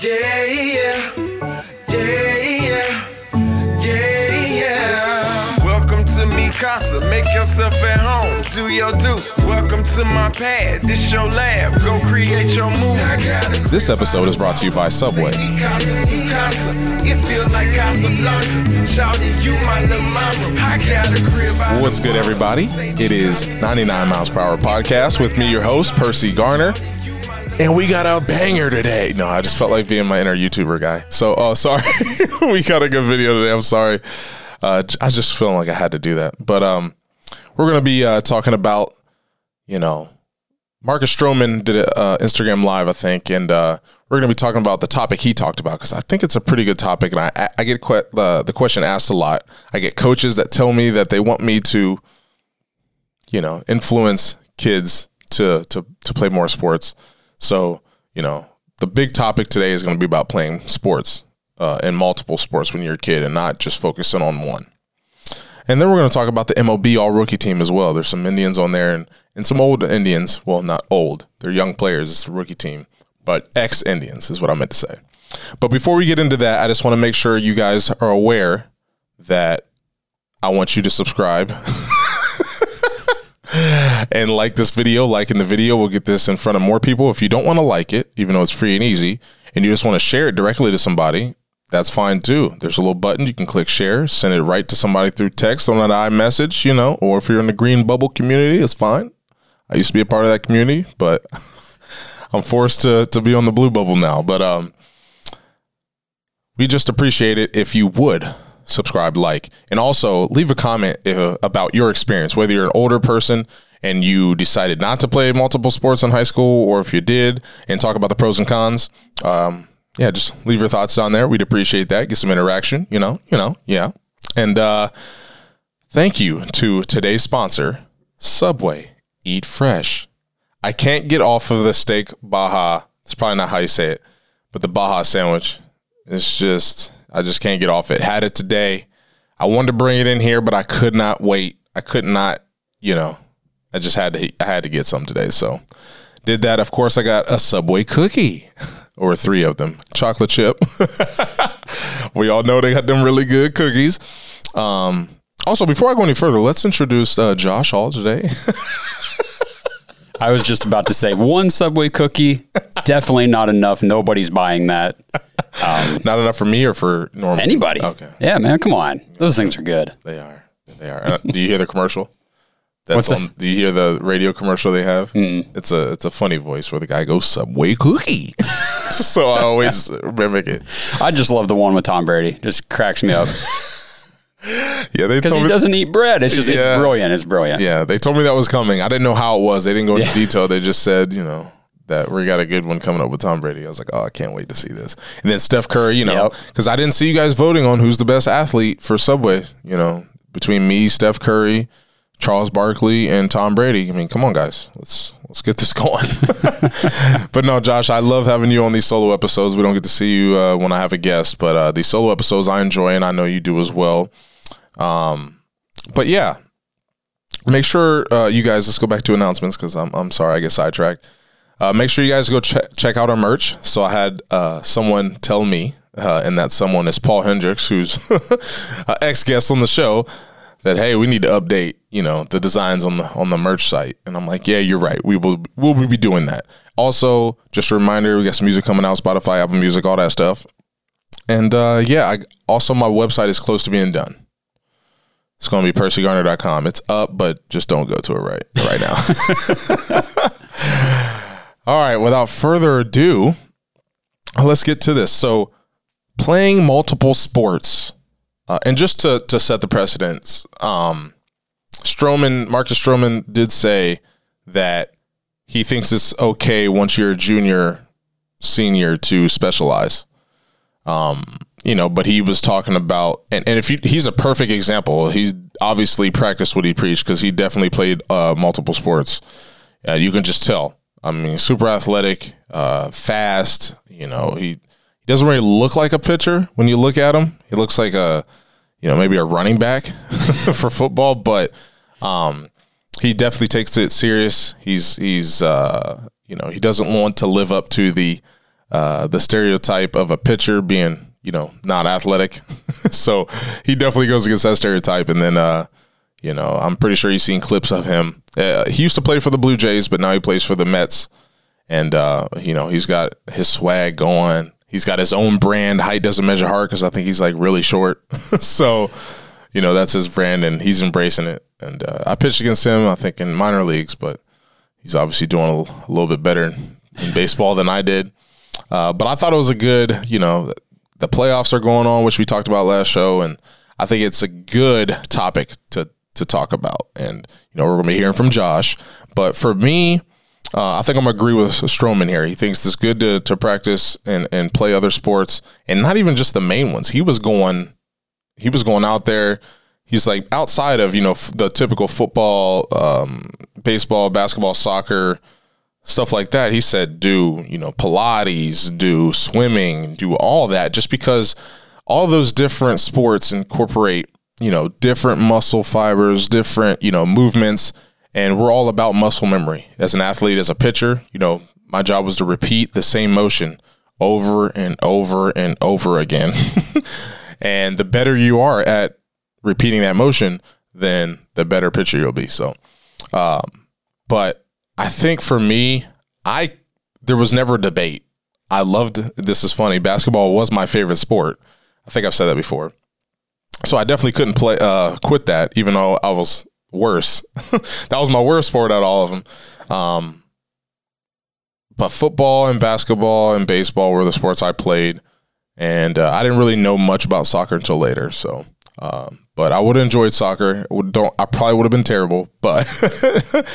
Yeah, yeah, yeah, yeah, yeah, yeah. Welcome to me casa, make yourself at home, do your do. Welcome to my pad, this your lab, go create your move. I got a This episode is brought to you by Subway. me casa, su casa. It feels like Casablanca. Shouting you my little mama. I got a crib out What's good, everybody? It is 99 Miles Per Hour Podcast with me, your host, Percy Garner. And we got a banger today. No, I just felt like being my inner YouTuber guy. So, uh, sorry. we got a good video today. I'm sorry. Uh, I just feeling like I had to do that. But um, we're to be uh, talking about, you know, Marcus Stroman did uh, Instagram live, I think, and uh, we're to be talking about the topic he talked about because I think it's a pretty good topic, and I I get que- the the question asked a lot. I get coaches that tell me that they want me to, you know, influence kids to to to play more sports. So you know, the big topic today is going to be about playing sports uh, in multiple sports when you're a kid, and not just focusing on one. And then we're going to talk about the MLB All Rookie team as well. There's some Indians on there and, and some old Indians. Well, not old. They're young players. It's a rookie team, but ex Indians is what I meant to say. But before we get into that, I just want to make sure you guys are aware that I want you to subscribe and like this video. Liking the video will get this in front of more people. If you don't want to like it, even though it's free and easy, and you just want to share it directly to somebody, that's fine too. There's a little button you can click share, send it right to somebody through text on an iMessage, you know, or if you're in the green bubble community, it's fine. I used to be a part of that community, but I'm forced to to be on the blue bubble now. But um we just appreciate it if you would subscribe, like, and also leave a comment uh, about your experience, whether you're an older person and you decided not to play multiple sports in high school, or if you did, and talk about the pros and cons. Um, yeah, just leave your thoughts down there. We'd appreciate that. Get some interaction, you know, you know, yeah. And uh, thank you to today's sponsor, Subway. Eat fresh. I can't get off of the steak Baja. That's probably not how you say it, but the Baja sandwich. It's just I just can't get off it. Had it today. I wanted to bring it in here, but I could not wait. I could not, you know. I just had to I had to get some today. So did that. Of course, I got a Subway cookie or three of them. Chocolate chip. we all know they got them really good cookies. Um also, before I go any further, let's introduce uh, Josh Hall today. I was just about to say one Subway cookie, definitely not enough. Nobody's buying that. Not enough for me or for normal Anybody? Okay, Yeah, man, come on. Those things are good. they are. They are. Uh, do you hear the commercial? That's What's that? on. Do you hear the radio commercial they have? It's a it's a funny voice where the guy goes Subway cookie. so I always mimic it. I just love the one with Tom Brady. Just cracks me up Yeah, they because he me. doesn't eat bread. It's just Yeah. it's brilliant. It's brilliant. Yeah, they told me that was coming. I didn't know how it was. They didn't go into Yeah. detail. They just said, you know, that we got a good one coming up with Tom Brady. I was like, oh, I can't wait to see this. And then Steph Curry, you know, Yep. because I didn't see you guys voting on who's the best athlete for Subway. You know, between me, Steph Curry, Charles Barkley, and Tom Brady. I mean, come on, guys, let's let's get this going. but no, Josh, I love having you on these solo episodes. We don't get to see you uh, when I have a guest, but uh, these solo episodes I enjoy, and I know you do as well. Um, but yeah, make sure uh, you guys let's go back to announcements because I'm, I'm sorry i get sidetracked uh, make sure you guys go check check out our merch. So i had uh, someone tell me uh, and that someone is paul hendricks who's an ex-guest on the show that hey we need to update you know the designs on the on the merch site. And i'm like yeah you're right. We will we'll be doing that. Also just a reminder we got some music coming out spotify apple music all that stuff. And uh, yeah I, also my website is close to being done. It's going to be percygarner.com. It's up, but just don't go to it right right now. All right, without further ado, let's get to this. So, playing multiple sports, uh, and just to to set the precedence, um, Stroman, Marcus Stroman did say that he thinks it's okay once you're a junior, senior to specialize you know, but he was talking about, and, and if you, he's a perfect example, he's obviously practiced what he preached because he definitely played uh, multiple sports. Uh, you can just tell. I mean, super athletic, uh, fast. You know, he, he doesn't really look like a pitcher when you look at him. He looks like a, you know, maybe a running back for football, but um, he definitely takes it serious. He's he's uh, you know he doesn't want to live up to the uh, the stereotype of a pitcher being, you know, not athletic. so he definitely goes against that stereotype. And then, uh, you know, I'm pretty sure you've seen clips of him. Uh, he used to play for the Blue Jays, but now he plays for the Mets. And, uh, you know, he's got his swag going. He's got his own brand. Height doesn't measure heart because I think he's like really short. so, you know, that's his brand and he's embracing it. And uh, I pitched against him, I think, in minor leagues, but he's obviously doing a, a little bit better in baseball than I did. Uh, but I thought it was a good, you know, the playoffs are going on, which we talked about last show, and I think it's a good topic to to talk about. And you know, we're going to be hearing from Josh. But for me, uh, I think I'm going to agree with Stroman here. He thinks it's good to to practice and and play other sports, and not even just the main ones. He was going, he was going out there. He's like outside of you know f- the typical football, um, baseball, basketball, soccer stuff like that. He said, do, you know, Pilates, do swimming, do all that, just because all those different sports incorporate, you know, different muscle fibers, different, you know, movements. And we're all about muscle memory. As an athlete, as a pitcher, you know, my job was to repeat the same motion over and over and over again. and the better you are at repeating that motion, then the better pitcher you'll be. So, um, but I think for me, I there was never a debate. I loved this is funny. Basketball was my favorite sport. I think I've said that before. So I definitely couldn't play uh, quit that, even though I was worse. that was my worst sport out of all of them. Um, but football and basketball and baseball were the sports I played, and uh, I didn't really know much about soccer until later. So, um, but I would have enjoyed soccer. Would don't I probably would have been terrible, but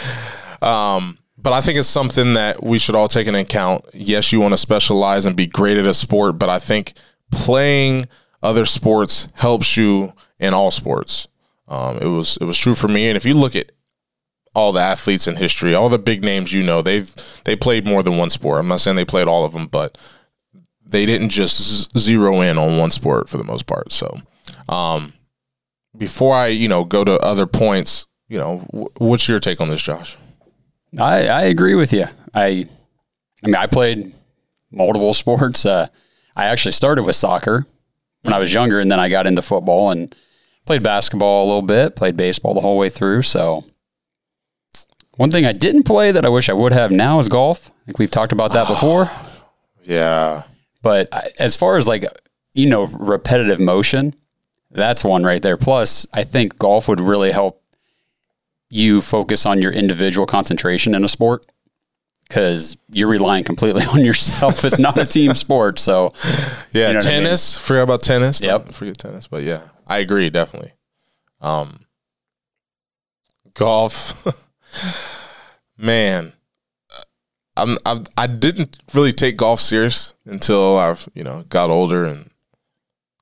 Um, but I think it's something that we should all take into account. Yes, you want to specialize and be great at a sport, but I think playing other sports helps you in all sports. Um, it was it was true for me, and if you look at all the athletes in history, all the big names you know, they've they played more than one sport. I'm not saying they played all of them, but they didn't just zero in on one sport for the most part. So, um, before I you know go to other points, you know, what's your take on this, Josh? I, I agree with you. I I mean I played multiple sports. Uh, I actually started with soccer when I was younger, and then I got into football and played basketball a little bit, played baseball the whole way through. So one thing I didn't play that I wish I would have now is golf. I think we've talked about that before. Yeah. But as far as like you know repetitive motion, that's one right there. Plus, I think golf would really help you focus on your individual concentration in a sport because you're relying completely on yourself. it's not a team sport. So, yeah, you know tennis. I mean? Forget about tennis. Yep. Don't forget tennis. But yeah, I agree definitely. Um, golf, man. I'm, I'm I didn't really take golf serious until I've you know got older and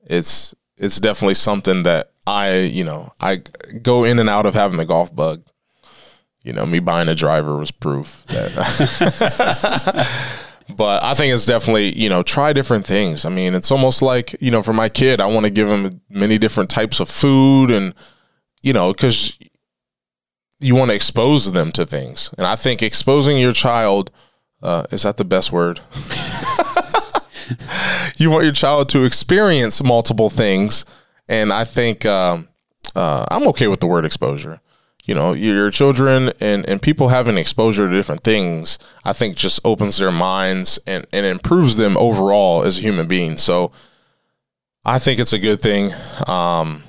it's it's definitely something that I, you know, I go in and out of having the golf bug. You know, me buying a driver was proof that. but I think it's definitely, you know, try different things. I mean, it's almost like, you know, for my kid, I want to give him many different types of food and, you know, because you want to expose them to things. And I think exposing your child, uh, is that the best word? you want your child to experience multiple things and I think um, uh, I'm okay with the word exposure. You know, your children and, and people having exposure to different things, I think just opens their minds and, and improves them overall as a human being. So I think it's a good thing. Um,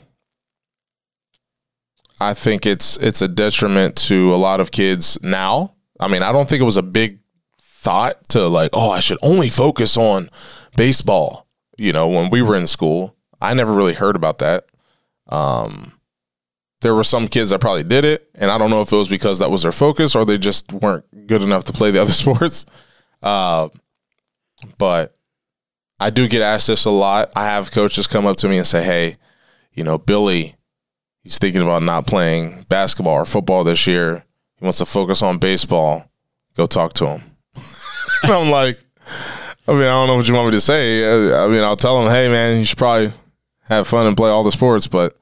I think it's it's a detriment to a lot of kids now. I mean, I don't think it was a big thought to like, oh, I should only focus on baseball. You know, when we were in school, I never really heard about that. Um, there were some kids that probably did it, and I don't know if it was because that was their focus or they just weren't good enough to play the other sports. Uh, but I do get asked this a lot. I have coaches come up to me and say, "Hey, you know, Billy, he's thinking about not playing basketball or football this year. He wants to focus on baseball. Go talk to him." and I'm like, I mean, I don't know what you want me to say. I mean, I'll tell him, "Hey, man, you should probably have fun and play all the sports, but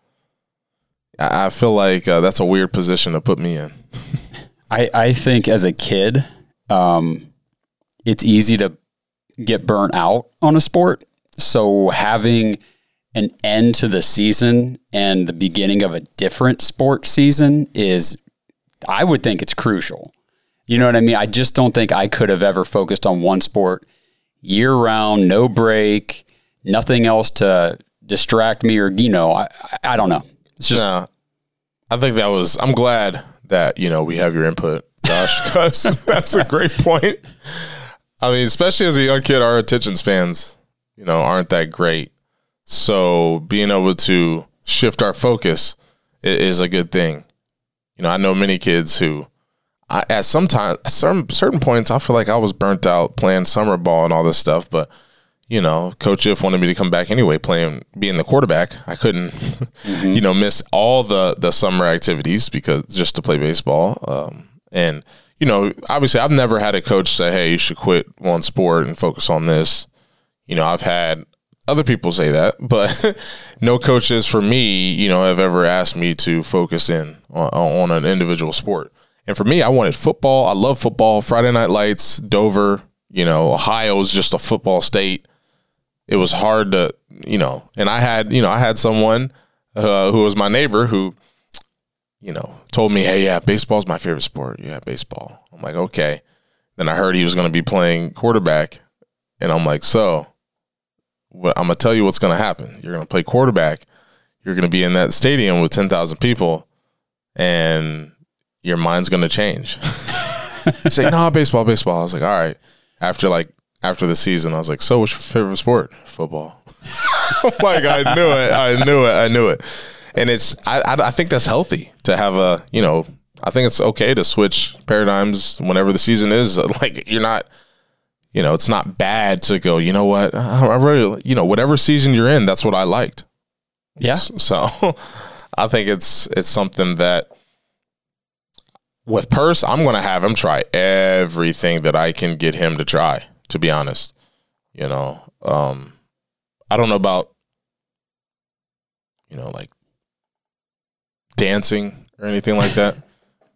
I feel like uh, that's a weird position to put me in. I, I think as a kid, um, it's easy to get burnt out on a sport. So having an end to the season and the beginning of a different sport season is, I would think it's crucial. You know what I mean? I just don't think I could have ever focused on one sport year round, no break, nothing else to distract me or, you know, I, I don't know. It's just, No, I think that was. I'm glad that you know we have your input, Josh, because that's a great point. I mean, especially as a young kid, our attention spans, you know, aren't that great. So being able to shift our focus is a good thing. You know, I know many kids who, I, at some time, certain certain points, I feel like I was burnt out playing summer ball and all this stuff, but you know, Coach If wanted me to come back anyway, playing being the quarterback. I couldn't, you know, miss all the the summer activities because just to play baseball. Um, and you know, obviously, I've never had a coach say, "Hey, you should quit one sport and focus on this." You know, I've had other people say that, but no coaches for me, you know, have ever asked me to focus in on, on an individual sport. And for me, I wanted football. I love football. Friday Night Lights, Dover. You know, Ohio is just a football state it was hard to you know and i had you know i had someone uh, who was my neighbor who you know told me hey yeah baseball's my favorite sport. Yeah baseball. I'm like okay. Then i heard he was going to be playing quarterback and i'm like so what, i'm going to tell you what's going to happen. You're going to play quarterback you're going to be in that stadium with 10,000 people and your mind's going to change like, no, baseball, baseball. I was like, all right. After like after the season, I was like, so what's your favorite sport? Football. like I knew it. I knew it. I knew it. And it's I, I I think that's healthy to have a you know I think it's okay to switch paradigms whenever the season is. Like you're not you know it's not bad to go. You know what? I really you know whatever season you're in, that's what I liked. yeah. So I think it's it's something that with Purse, I'm gonna have him try everything that I can get him to try. To be honest, you know, um, I don't know about you know like dancing or anything like that.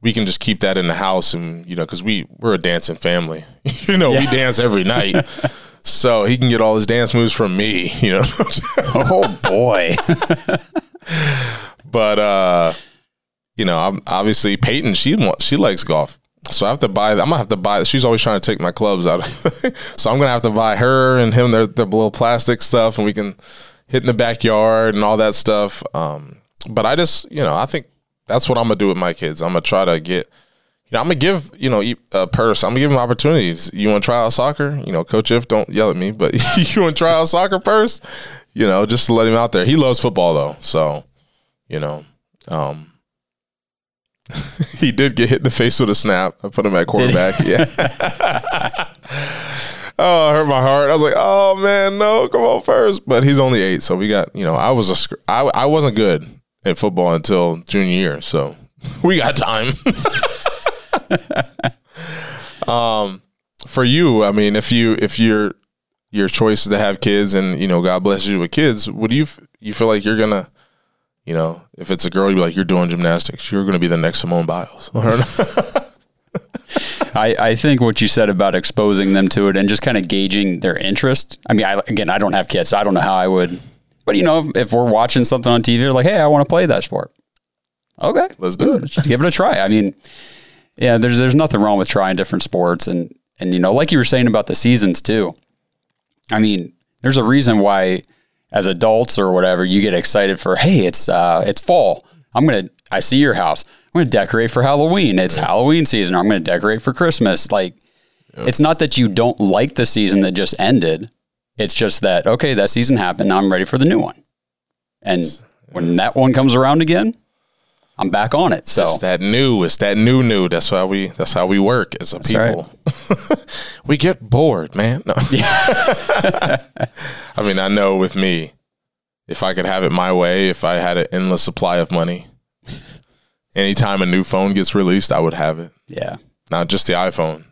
We can just keep that in the house, and you know, because we we're a dancing family. you know, we dance every night. So he can get all his dance moves from me, you know. Oh boy. But uh, you know, I'm obviously Peyton. She wants she likes golf, so I have to buy. I'm gonna have to buy. She's always trying to take my clubs out, so I'm gonna have to buy her and him their their little plastic stuff, and we can hit in the backyard and all that stuff. Um, but I just, you know, I think that's what I'm gonna do with my kids. I'm gonna try to get. You know, I'm gonna give you know a purse. I'm gonna give them opportunities. You want to try out soccer? You know, Coach If, don't yell at me, but you want to try out soccer purse? You know, just to let him out there. He loves football though, so you know, um, he did get hit in the face with a snap. I put him at quarterback. Yeah. oh, it hurt my heart. I was like, oh man, no, come on first. But he's only eight, so we got you know. I was a I I wasn't good at football until junior year, so we got time. um, for you, I mean, if you if your your choice is to have kids, and you know, God bless you with kids, would you you feel like you're gonna you know, if it's a girl, you'd be like, you're doing gymnastics. You're going to be the next Simone Biles. I, I think what you said about exposing them to it and just kind of gauging their interest. I mean, I, again, I don't have kids, so I don't know how I would. But you know, if, if we're watching something on TV, they're like, "Hey, I want to play that sport." Okay, Let's do it. Just give it a try. I mean, yeah, there's there's nothing wrong with trying different sports, and and you know, like you were saying about the seasons too. I mean, there's a reason why, as adults or whatever, you get excited for. Hey, it's uh, it's fall. I'm gonna. I see your house. I'm gonna decorate for Halloween. It's Halloween season. I'm gonna decorate for Christmas. Like, it's not that you don't like the season that just ended. It's just that okay, that season happened. Now I'm ready for the new one. And when that one comes around again, I'm back on it. So It's that new. It's that new new. That's why we. That's how we work as a right. people. we get bored, man. No. I mean, I know with me, if I could have it my way, if I had an endless supply of money, anytime a new phone gets released, I would have it. yeah. Not just the iPhone,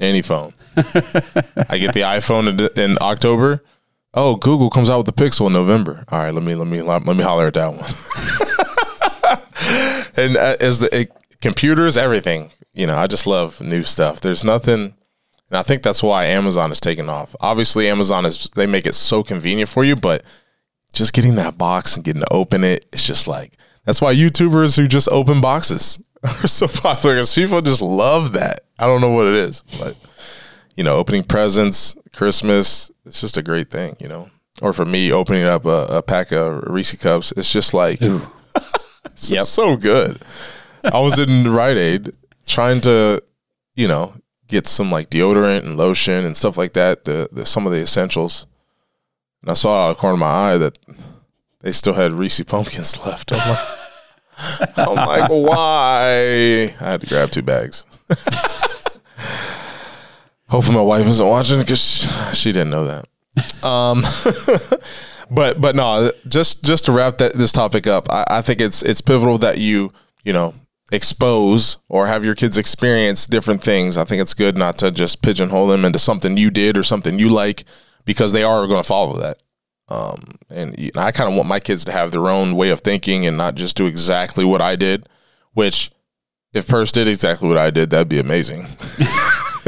any phone. I get the iPhone in, in October. Oh, Google comes out with the Pixel in November. All right, let me let me let me holler at that one. And uh, as the it, computers, everything, you know, I just love new stuff. There's nothing. And I think that's why Amazon is taking off. Obviously, Amazon is they make it so convenient for you, but just getting that box and getting to open it, it's just like that's why YouTubers who just open boxes are so popular because people just love that. I don't know what it is, but you know, opening presents, Christmas, it's just a great thing, you know. Or for me, opening up a, a pack of Reese cups, it's just like it's Yep. so good. I was in Rite Aid trying to, you know, get some like deodorant and lotion and stuff like that, the, the some of the essentials. And I saw out of the corner of my eye that they still had Reese pumpkins left. I'm like, I'm like, why? I had to grab two bags. Hopefully, my wife isn't watching because she, she didn't know that. Um, but but no, just just to wrap that this topic up, I, I think it's it's pivotal that you you know expose or have your kids experience different things. I think it's good not to just pigeonhole them into something you did or something you like because they are going to follow that. Um, and I kind of want my kids to have their own way of thinking and not just do exactly what I did. Which, if Purse did exactly what I did, that'd be amazing.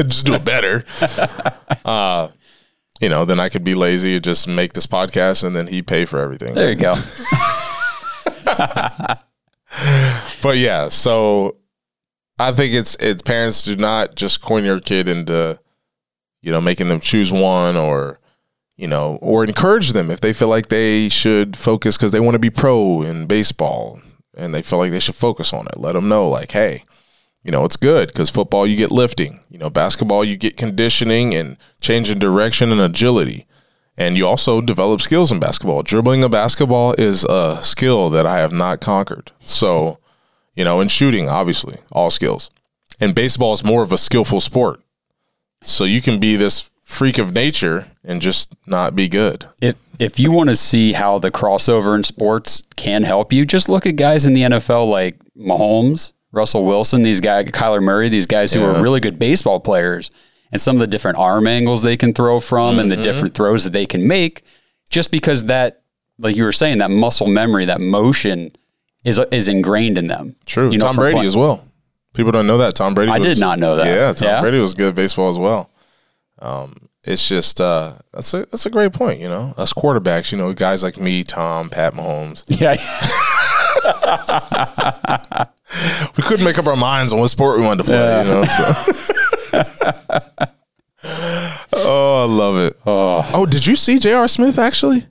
just do it better. Uh, you know, then I could be lazy and just make this podcast and then he pay for everything. There you go. But yeah, so I think it's it's parents do not just coin your kid into, you know, making them choose one or, you know, or encourage them if they feel like they should focus because they want to be pro in baseball and they feel like they should focus on it. Let them know, like, hey, you know, it's good because football you get lifting, you know, basketball you get conditioning and changing direction and agility. And you also develop skills in basketball. Dribbling a basketball is a skill that I have not conquered. So, you know, and shooting, obviously, all skills. And baseball is more of a skillful sport. So you can be this freak of nature and just not be good. if if you want to see how the crossover in sports can help you, just look at guys in the NFL like Mahomes, Russell Wilson, these guys, Kyler Murray, these guys who Yeah. are really good baseball players, and some of the different arm angles they can throw from and the different throws that they can make, just because that, like you were saying, that muscle memory, that motion is is ingrained in them. True. You know, Tom Brady play- as well. People don't know that. Tom Brady I was- did not know that. Yeah, Tom Yeah? Brady was good at baseball as well. Um, it's just uh, that's a that's a great point, you know. Us quarterbacks, you know, guys like me, Tom, Pat Mahomes. Yeah, we couldn't make up our minds on what sport we wanted to play. You know, so. oh, I love it. Oh. Oh, did you see J.R. Smith? Actually,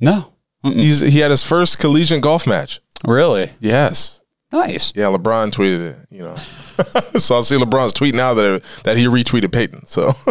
no, he's he had his first collegiate golf match. really Yes, nice. yeah. LeBron tweeted it. You know, so I see LeBron's tweet now that that he retweeted Peyton. So.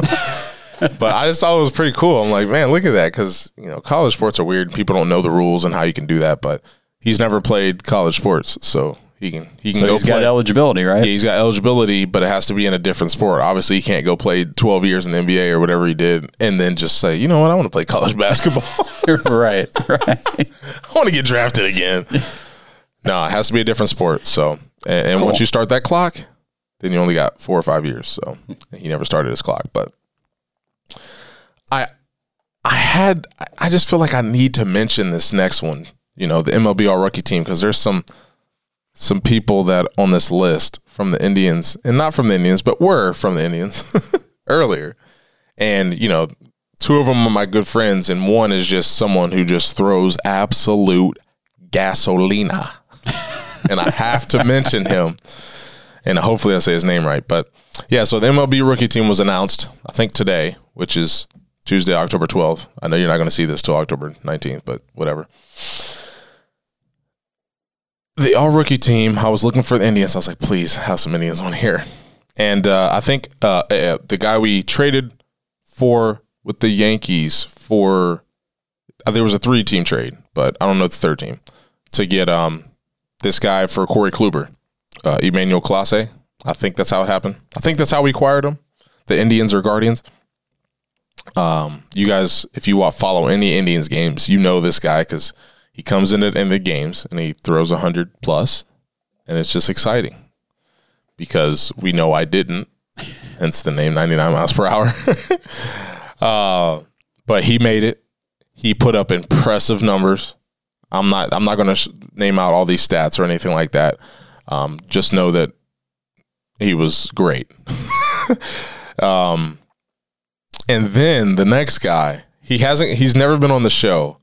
but I just thought it was pretty cool. I'm like, man, look at that, because you know, college sports are weird. People don't know the rules and how you can do that. But he's never played college sports, so he can he can So go he's play. got eligibility, right? Yeah, he's got eligibility, but it has to be in a different sport. Obviously, he can't go play 12 years in the NBA or whatever he did and then just say, you know what, I want to play college basketball. right, right. I want to get drafted again. no, it has to be a different sport. So, and, and once you start that clock, then you only got four or five years. So he never started his clock, but I, I had, I just feel like I need to mention this next one. You know, the MLB All Rookie team because there's some some people that on this list from the Indians and not from the Indians, but were from the Indians earlier. And, you know, two of them are my good friends, and one is just someone who just throws absolute gasolina. and I have to mention him. And hopefully I say his name right. But yeah, so the MLB rookie team was announced, I think today, which is Tuesday, October 12th. I know you're not going to see this till October 19th, but whatever the all rookie team. I was looking for the Indians. I was like, please have some Indians on here. And uh, I think uh, uh, the guy we traded for with the Yankees for uh, there was a three team trade, but I don't know the third team to get um this guy for Corey Kluber, uh, Emmanuel Clase. I think that's how it happened. I think that's how we acquired him. The Indians or Guardians. Um, you guys, if you follow any Indians games, you know this guy because he comes in at end of games and he throws 100 plus, and it's just exciting because we know I didn't, hence the name 99 miles per hour. uh, but he made it. He put up impressive numbers. I'm not. I'm not going to sh- name out all these stats or anything like that. Um, just know that he was great. um, And then the next guy, he hasn't he's never been on the show.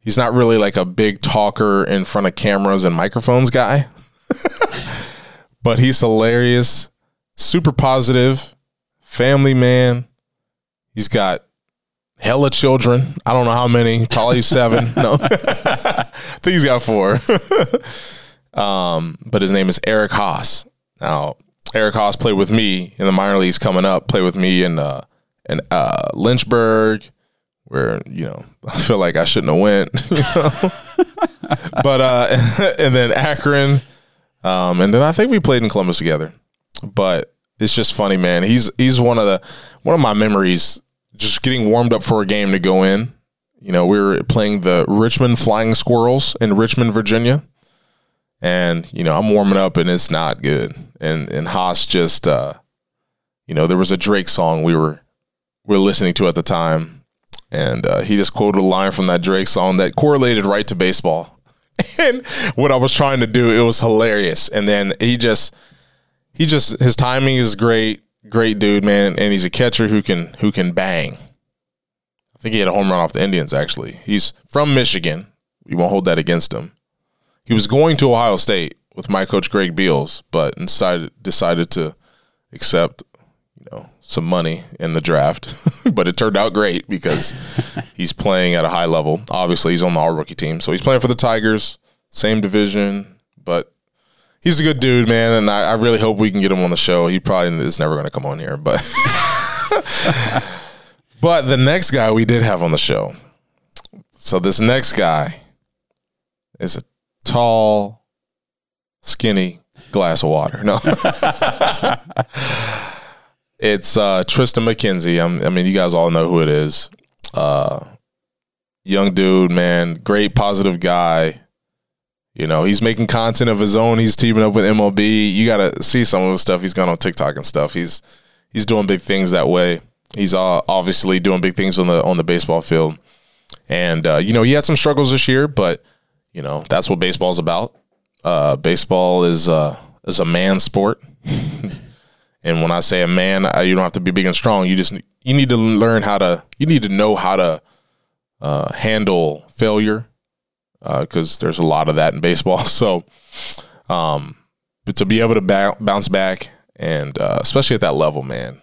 He's not really like a big talker in front of cameras and microphones guy. but he's hilarious, super positive, family man. He's got hella children. I don't know how many, probably seven. No, I think he's got four. um, but his name is Eric Haase. Now, Eric Haase played with me in the minor leagues coming up. Played with me in uh, in uh, Lynchburg, where you know I feel like I shouldn't have went. You know? but uh, and then Akron, um, and then I think we played in Columbus together. But it's just funny, man. He's he's one of the one of my memories. Just getting warmed up for a game to go in. You know, we were playing the Richmond Flying Squirrels in Richmond, Virginia, and you know I'm warming up and it's not good. And and Haase just, uh, you know, there was a Drake song we were we were listening to at the time, and uh, he just quoted a line from that Drake song that correlated right to baseball. And what I was trying to do, it was hilarious. And then he just he just his timing is great, great dude, man, and he's a catcher who can who can bang. I think he had a home run off the Indians actually. He's from Michigan. We won't hold that against him. He was going to Ohio State with my coach Greg Beals, but decided decided to accept, some money in the draft. but it turned out great because he's playing at a high level. Obviously, he's on the all rookie team, so he's playing for the Tigers, same division, but he's a good dude, man, and I, I really hope we can get him on the show. He probably is never going to come on here, but but the next guy we did have on the show. So this next guy is a tall, skinny glass of water. No. It's uh, Triston McKenzie. I'm, I mean, you guys all know who it is. Uh, young dude, man, great positive guy. You know, he's making content of his own. He's teaming up with MLB. You got to see some of the stuff he's got on TikTok and stuff. He's he's doing big things that way. He's uh, obviously doing big things on the on the baseball field. And uh, you know, he had some struggles this year, but you know, that's what baseball's about. Uh, baseball is uh, is a man sport. and when I say a man, I, you don't have to be big and strong. You just you need to learn how to you need to know how to uh, handle failure because there's a lot of that in baseball. So, um, but to be able to ba- bounce back and uh, especially at that level, man,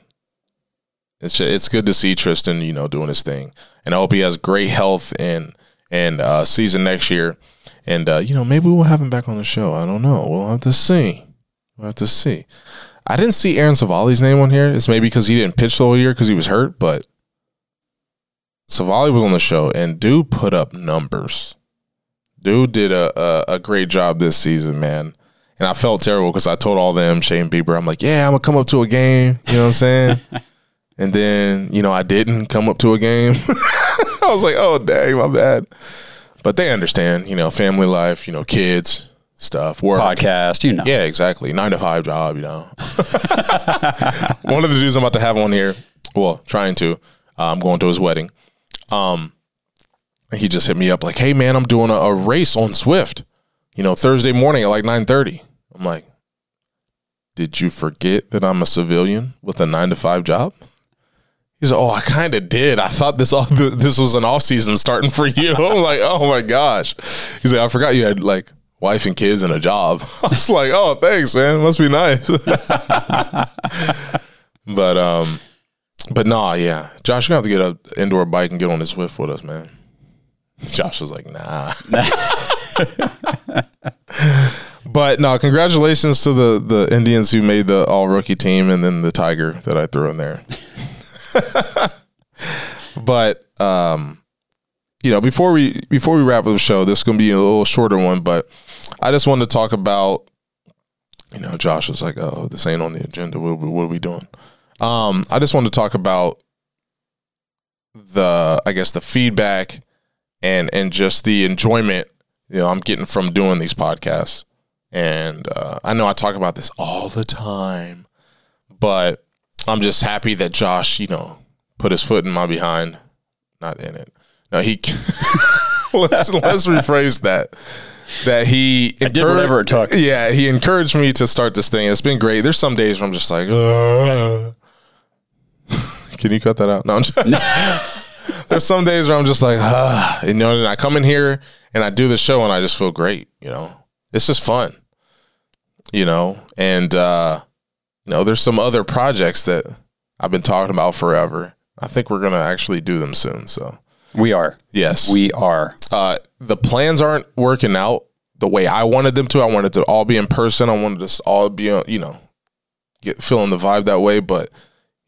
it's it's good to see Triston, you know, doing his thing, and I hope he has great health and and uh, season next year. And uh, you know, maybe we'll have him back on the show. I don't know. We'll have to see. We'll have to see. I didn't see Aaron Civale's name on here. It's maybe because he didn't pitch the whole year because he was hurt, but Savali was on the show and dude put up numbers. Dude did a, a, a great job this season, man. And I felt terrible because I told all them, Shane Bieber, I'm like, yeah, I'm gonna come up to a game. You know what I'm saying? and then, you know, I didn't come up to a game. I was like, oh dang, my bad. But they understand, you know, family life, you know, kids, stuff, work. Podcast, you know. Yeah, exactly. Nine to five job, you know. One of the dudes I'm about to have on here, well, trying to, uh, I'm going to his wedding. Um, he just hit me up like, "Hey man, I'm doing a, a race on Zwift, you know, Thursday morning at like 9:30." I'm like, "Did you forget that I'm a civilian with a nine to five job?" He's like, "Oh, I kind of did. I thought this all this was an off season starting for you." I'm like, "Oh my gosh." He's like, "I forgot you had like." Wife and kids and a job. I was like, oh, thanks, man. It must be nice. but um, but nah, yeah. Josh, you have to get an indoor bike and get on the Zwift with us, man. Josh was like, nah. but no, congratulations to the the Indians who made the all rookie team and then the Tiger that I threw in there. but um you know, before we before we wrap up the show, this is gonna be a little shorter one, but I just wanted to talk about, you know, Josh was like, "Oh, this ain't on the agenda. What, what are we doing?" Um, I just wanted to talk about the, I guess, the feedback and and just the enjoyment you know I'm getting from doing these podcasts. And uh, I know I talk about this all the time, but I'm just happy that Josh, you know, put his foot in my behind, not in it. No, he. let's let's rephrase that. That he I did whatever it took. Yeah, he encouraged me to start this thing. It's been great. There's some days where I'm just like. Can you cut that out? No, I'm just, there's some days where I'm just like, ah, you know, and I come in here and I do the show and I just feel great. You know, it's just fun. You know, and uh, you know, there's some other projects that I've been talking about forever. I think we're gonna actually do them soon. So We are. yes, We are. uh, the plans aren't working out the way I wanted them to. I wanted to all be in person. I wanted us all be, uh, you know, get feeling the vibe that way. But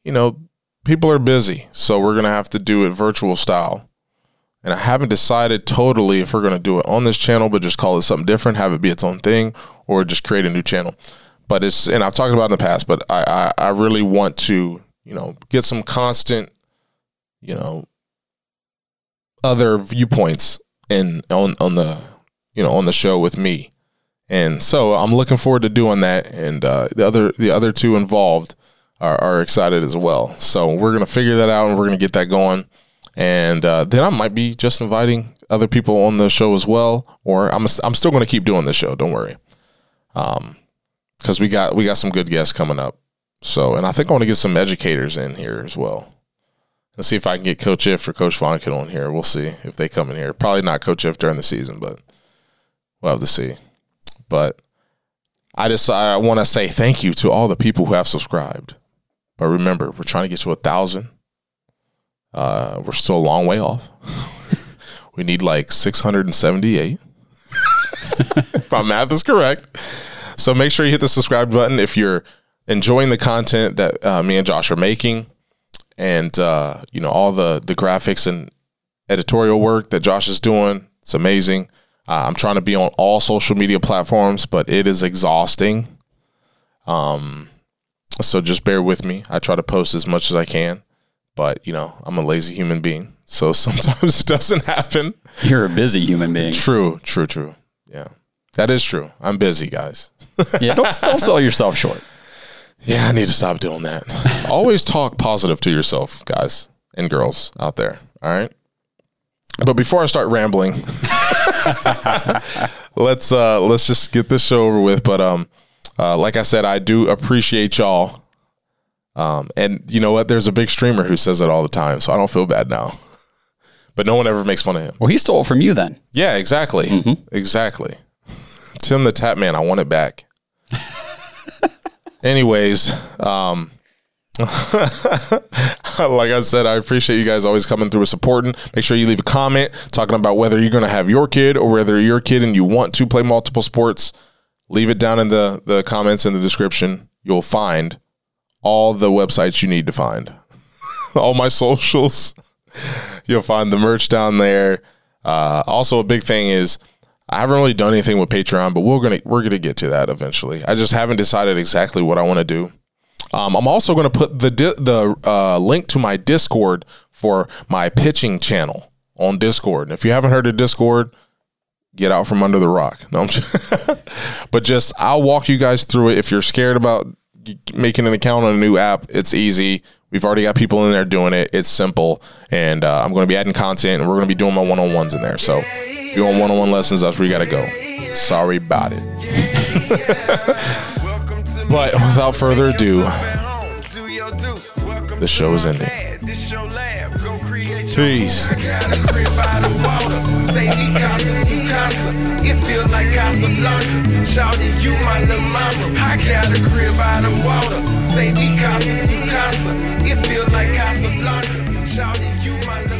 you know, people are busy, so we're gonna have to do it virtual style. And I haven't decided totally if we're gonna do it on this channel, but just call it something different, have it be its own thing, or just create a new channel. But it's and I've talked about in the past, but I I, I really want to you know get some constant, you know, other viewpoints in on on the you know on the show with me. And so i'm looking forward to doing that. And uh, the other the other two involved are, are excited as well. So we're gonna figure that out and we're gonna get that going. And uh, then i might be just inviting other people on the show as well or i'm, I'm still gonna keep doing the show. Don't worry. Um because we got we got some good guests coming up. So and i think i want to get some educators in here as well Let's see if I can get Coach If or Coach Vonnegut on here. We'll see if they come in here. Probably not Coach If during the season, but we'll have to see. But I just I want to say thank you to all the people who have subscribed. But remember, we're trying to get to a thousand. Uh, we're still a long way off. we need like six hundred and seventy-eight. if my math is correct. So make sure you hit the subscribe button if you're enjoying the content that uh, me and Josh are making and uh, you know all the the graphics and editorial work that Josh is doing. It's amazing. Uh, I'm trying to be on all social media platforms, but it is exhausting. Um, so just bear with me. I try to post as much as I can, but you know I'm a lazy human being, so sometimes it doesn't happen. You're a busy human being. True, true, true. Yeah, that is true. I'm busy, guys. Yeah, don't, don't sell yourself short. Yeah, I need to stop doing that. Always talk positive to yourself, guys and girls out there. All right. But before I start rambling, let's uh let's just get this show over with. But um uh like I said, I do appreciate y'all. Um and you know what? There's a big streamer who says it all the time, so I don't feel bad now. But no one ever makes fun of him. Well, he stole it from you then. Yeah, exactly. Exactly. Tim the Tatman, I want it back. Anyways, um like I said, I appreciate you guys always coming through and supporting. Make sure you leave a comment talking about whether you're going to have your kid or whether your kid and you want to play multiple sports. Leave it down in the, the comments in the description. You'll find all the websites you need to find, all my socials. You'll find the merch down there. Uh, also, a big thing is I haven't really done anything with Patreon, but we're gonna we're gonna get to that eventually. I just haven't decided exactly what I want to do. Um, I'm also to put the di- the uh, link to my Discord for my pitching channel on Discord. And if you haven't heard of Discord, get out from under the rock. No, I'm just but just I'll walk you guys through it. If you're scared about making an account on a new app, it's easy. We've already got people in there doing it. It's simple, and uh, I'm going to be adding content, and we're going to be doing my one on ones in there. So, if you want one on one lessons, that's where you got to go. Sorry about it. But without further ado, the show is ending. Peace. It feels like Casablanca. Shouting you my little mama. I got a crib by the water. Say me casa su casa. It feels like Casablanca. Shouting you my little